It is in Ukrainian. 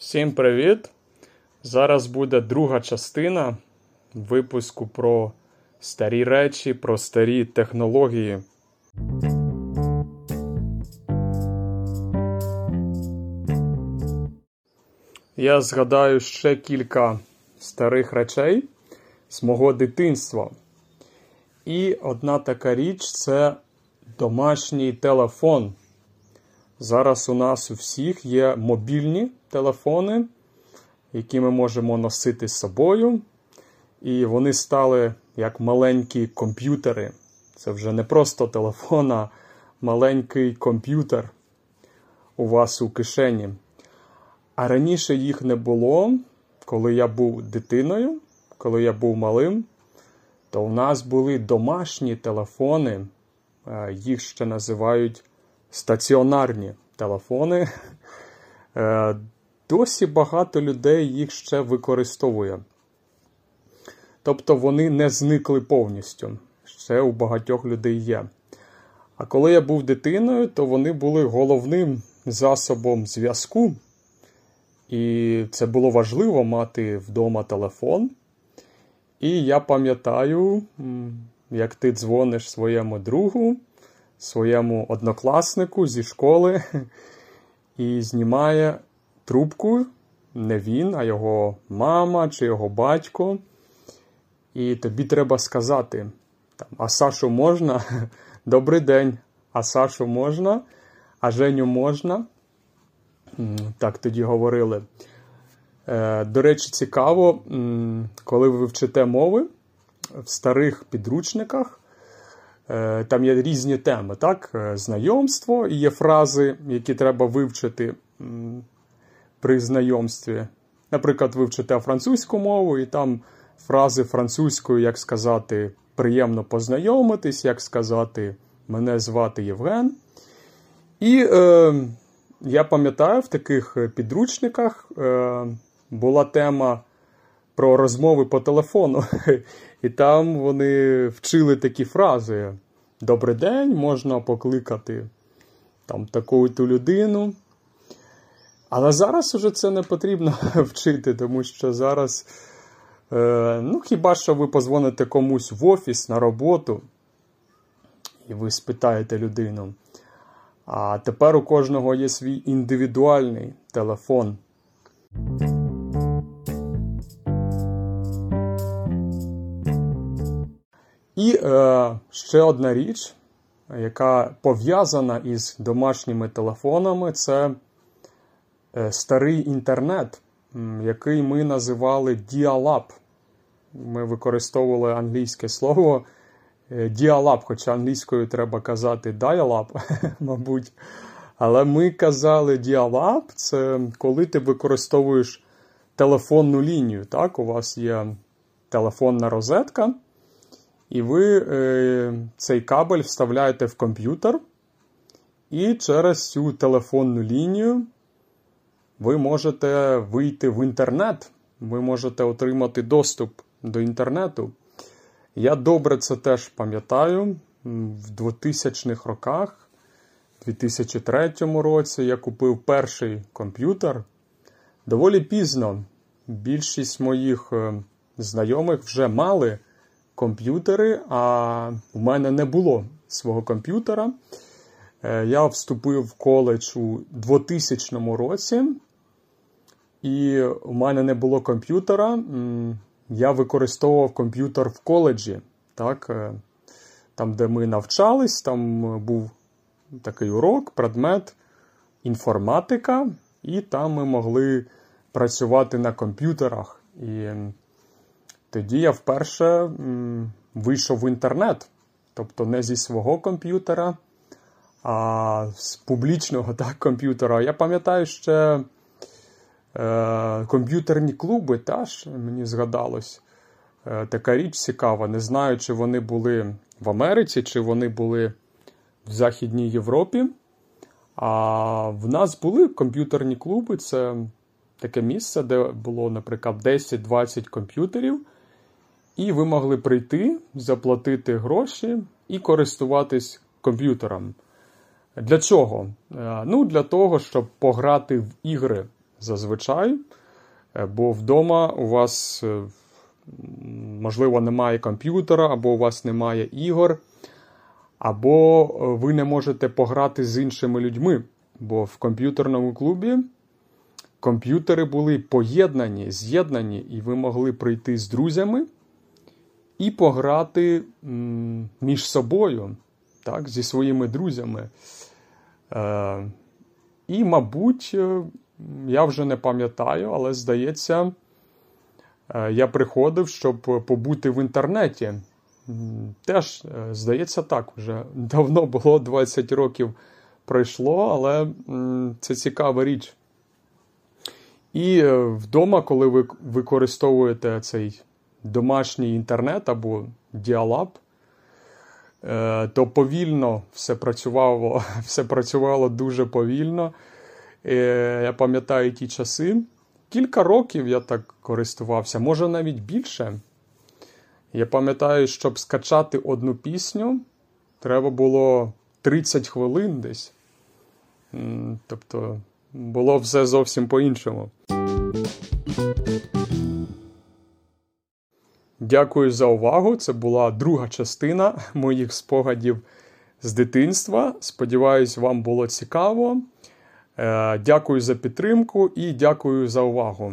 Всім привіт! Зараз буде друга частина випуску про старі речі, про старі технології. Я згадаю ще кілька старих речей з мого дитинства. І одна така річ це домашній телефон. Зараз у нас у всіх є мобільні телефони, які ми можемо носити з собою. І вони стали як маленькі комп'ютери. Це вже не просто телефон, а маленький комп'ютер у вас у кишені. А раніше їх не було, коли я був дитиною, коли я був малим, то у нас були домашні телефони, їх ще називають стаціонарні телефони. Досі багато людей їх ще використовує. Тобто вони не зникли повністю. Ще у багатьох людей є. А коли я був дитиною, то вони були головним засобом зв'язку. І це було важливо мати вдома телефон. І я пам'ятаю, як ти дзвониш своєму другу, своєму однокласнику зі школи і знімає трубку, не він, а його мама чи його батько. І тобі треба сказати: там, А Сашу можна? Добрий день, а Сашу можна, а Женю можна. Так тоді говорили. До речі, цікаво, коли ви вчите мови в старих підручниках, там є різні теми, так? Знайомство і є фрази, які треба вивчити при знайомстві. Наприклад, ви вчите французьку мову, і там фрази французькою, як сказати, приємно познайомитись, як сказати, мене звати Євген. І е, я пам'ятаю, в таких підручниках е, була тема про розмови по телефону. І там вони вчили такі фрази: Добрий день, можна покликати там таку-ту людину. Але зараз уже це не потрібно вчити, тому що зараз, е, ну, хіба що ви позвоните комусь в офіс на роботу, і ви спитаєте людину. А тепер у кожного є свій індивідуальний телефон. І е, ще одна річ, яка пов'язана із домашніми телефонами, це е, старий інтернет, який ми називали Dial-Up. Ми використовували англійське слово Dial-Up, хоча англійською треба казати Dial-Up, мабуть. Але ми казали Dial-Up, це коли ти використовуєш телефонну лінію. Так, У вас є телефонна розетка. І ви е, цей кабель вставляєте в комп'ютер, і через цю телефонну лінію ви можете вийти в інтернет, ви можете отримати доступ до інтернету. Я добре це теж пам'ятаю. В 2000-х роках, в 2003 році, я купив перший комп'ютер. Доволі пізно. Більшість моїх знайомих вже мали комп'ютери, а у мене не було свого комп'ютера. Я вступив в коледж у 2000 році, і у мене не було комп'ютера. Я використовував комп'ютер в коледжі. Так? Там, де ми навчались, там був такий урок, предмет інформатика, і там ми могли працювати на комп'ютерах. І тоді я вперше м, вийшов в інтернет, тобто не зі свого комп'ютера, а з публічного так, комп'ютера. Я пам'ятаю ще е, комп'ютерні клуби, теж мені згадалось. Е, така річ цікава. Не знаю, чи вони були в Америці, чи вони були в Західній Європі. А в нас були комп'ютерні клуби. Це таке місце, де було, наприклад, 10-20 комп'ютерів. І ви могли прийти, заплатити гроші і користуватись комп'ютером. Для чого? Ну, Для того, щоб пограти в ігри зазвичай, е, бо вдома у вас, е, можливо, немає комп'ютера, або у вас немає ігор, або е, ви не можете пограти з іншими людьми. Бо в комп'ютерному клубі комп'ютери були поєднані, з'єднані, і ви могли прийти з друзями і пограти між собою, так, зі своїми друзями. Е, і, мабуть, е, я вже не пам'ятаю, але здається, е, я приходив, щоб побути в інтернеті. Теж, здається, так, вже давно було 20 років пройшло, але це цікава річ. І вдома, коли ви використовуєте цей домашній інтернет або діалаб, е, то повільно все працювало, все працювало дуже повільно. Е, Я пам'ятаю ті часи. Кілька років я так користувався, може навіть більше. Я пам'ятаю, щоб скачати одну пісню, треба було 30 хвилин десь. Тобто було все зовсім по-іншому. Дякую за увагу. Це була друга частина моїх спогадів з дитинства. Сподіваюсь, вам було цікаво. Е, Дякую за підтримку і дякую за увагу.